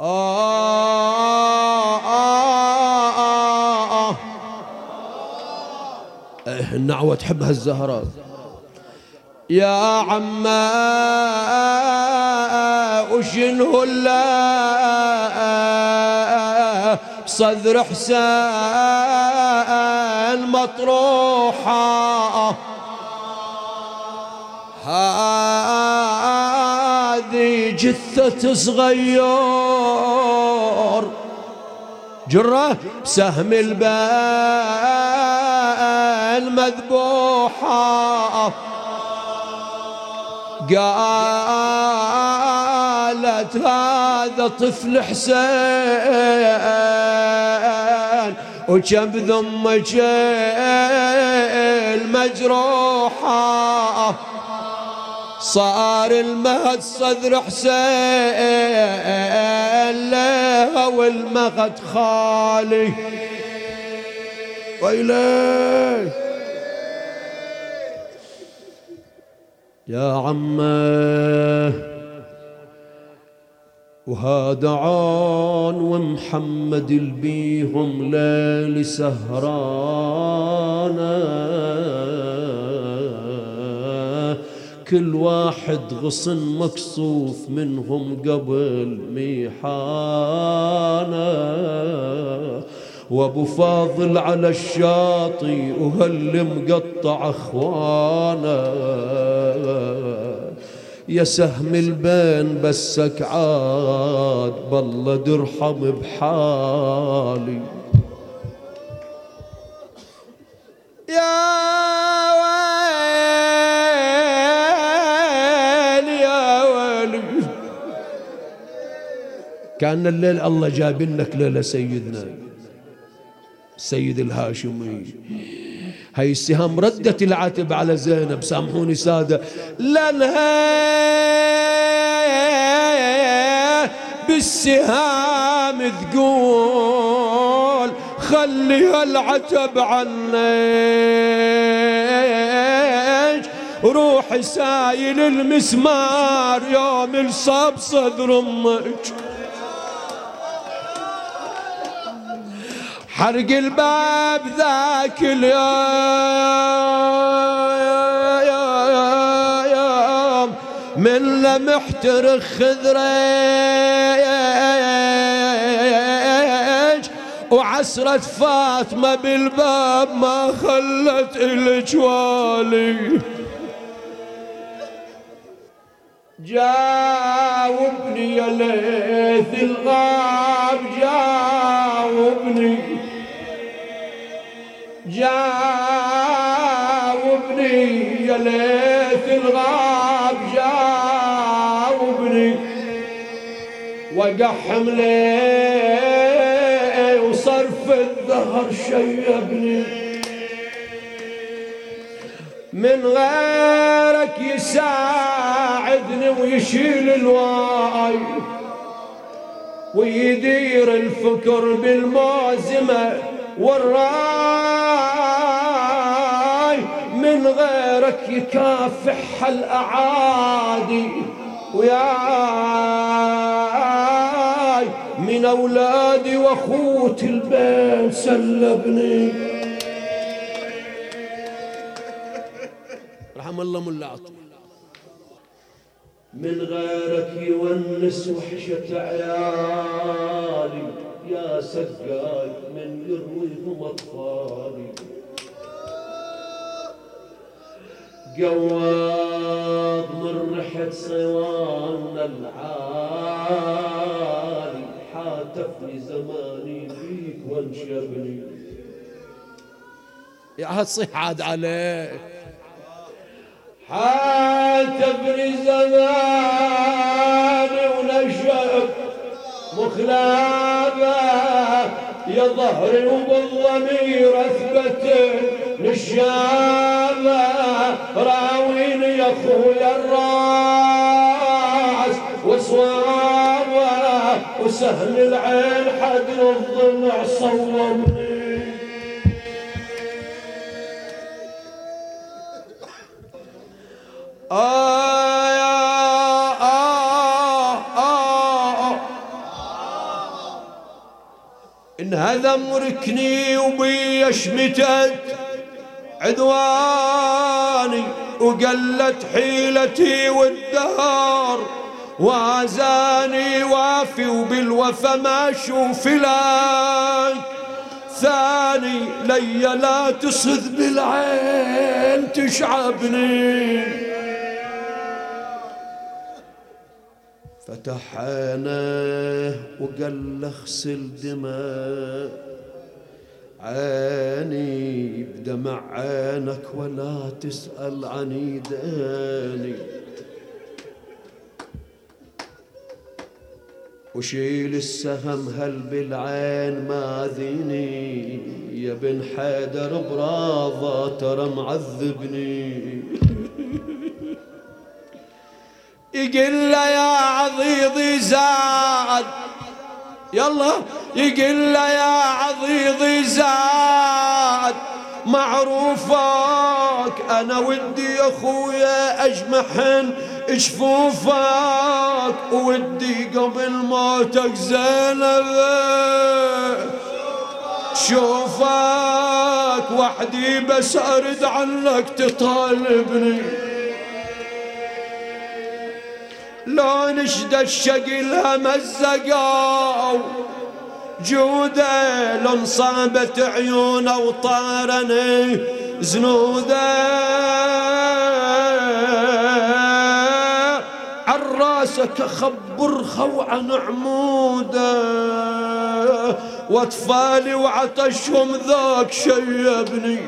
آه آه آه إيه النعوة تحبها الزهراء يا عما وشنه الله صدر حسين مطروحة. هذه جثة صغير جرة سهم البال مذبوحة. قالت هذا طفل حسين وكم ذمك المجروحة صار المهد صدر حسين له والمغد خالي. ويلي. يا عمه وهذا عون ومحمد البيهم ليل سهرانا كل واحد غصن مكصوف منهم قبل ميحانا وابو فاضل على الشاطئ وهل مقطع اخوانا يا سهم البين بسك عاد بالله درحم بحالي. يا كان الليل الله جاب لك ليلة سيدنا. السيد الهاشمي. هاي السهام ردت العتب على زينب سامحوني سادة. لانها بالسهام تقول خلي العتب عنك. روح سايل المسمار يوم الصب صدر أمك حرق الباب ذاك اليوم. من لمحتر خذريج وعسرة فاطمة بالباب ما خلت الجوالي. جاوبني يا ليث الغاب جاوبني. جاوبني يا ليث الغاب جاوبني. وقع حملي وصرف الظهر شيبني. من غيرك يساعدني ويشيل الواي ويدير الفكر بالموزمه والراي. غيرك يكافح الأعادي وياي من أولادي وأخوتي البيت سلبني. رحم الله ملا عطي من غيرك يونس وحشة عيالي يا سقاي من يرويهم أطفالي. قواض من ريحة صوان العالي حاتفني زماني فيك وانشبني يا هتصيح عاد عليك. حاتفني زماني ونشب مخلابة يا ظهري وبالضمير اثبت نشامه راوين يا أخويا الراس. وصوابه وسهل العين حد الضلع صومني. آه انهذم ركني وبي شمتت عدواني وقلت حيلتي والدهر وازاني وافي وبالوفا ما أشوف لك ثاني لي لا تصد بالعين تشعبني. فتح عينه وقال اغسل دماء عيني بدمع عينك ولا تسأل عن يداني وشيل السهم هل بالعين ماذيني يا بن حيدر براضة ترى معذبني. يقول له يا عضيضي زاد يلا يقول له يا معروفك أنا ودي يا أخويا أجمحن جفوفك ودي قبل موتك زينب شوفك وحدي بس أرد عنك تطالبني. لو نشد الشقل مزقوا جودة لو انصابت عيونه وطارني زنودة. راسك خبر عن عمودة. وأطفالي وعطشهم ذاك شيبني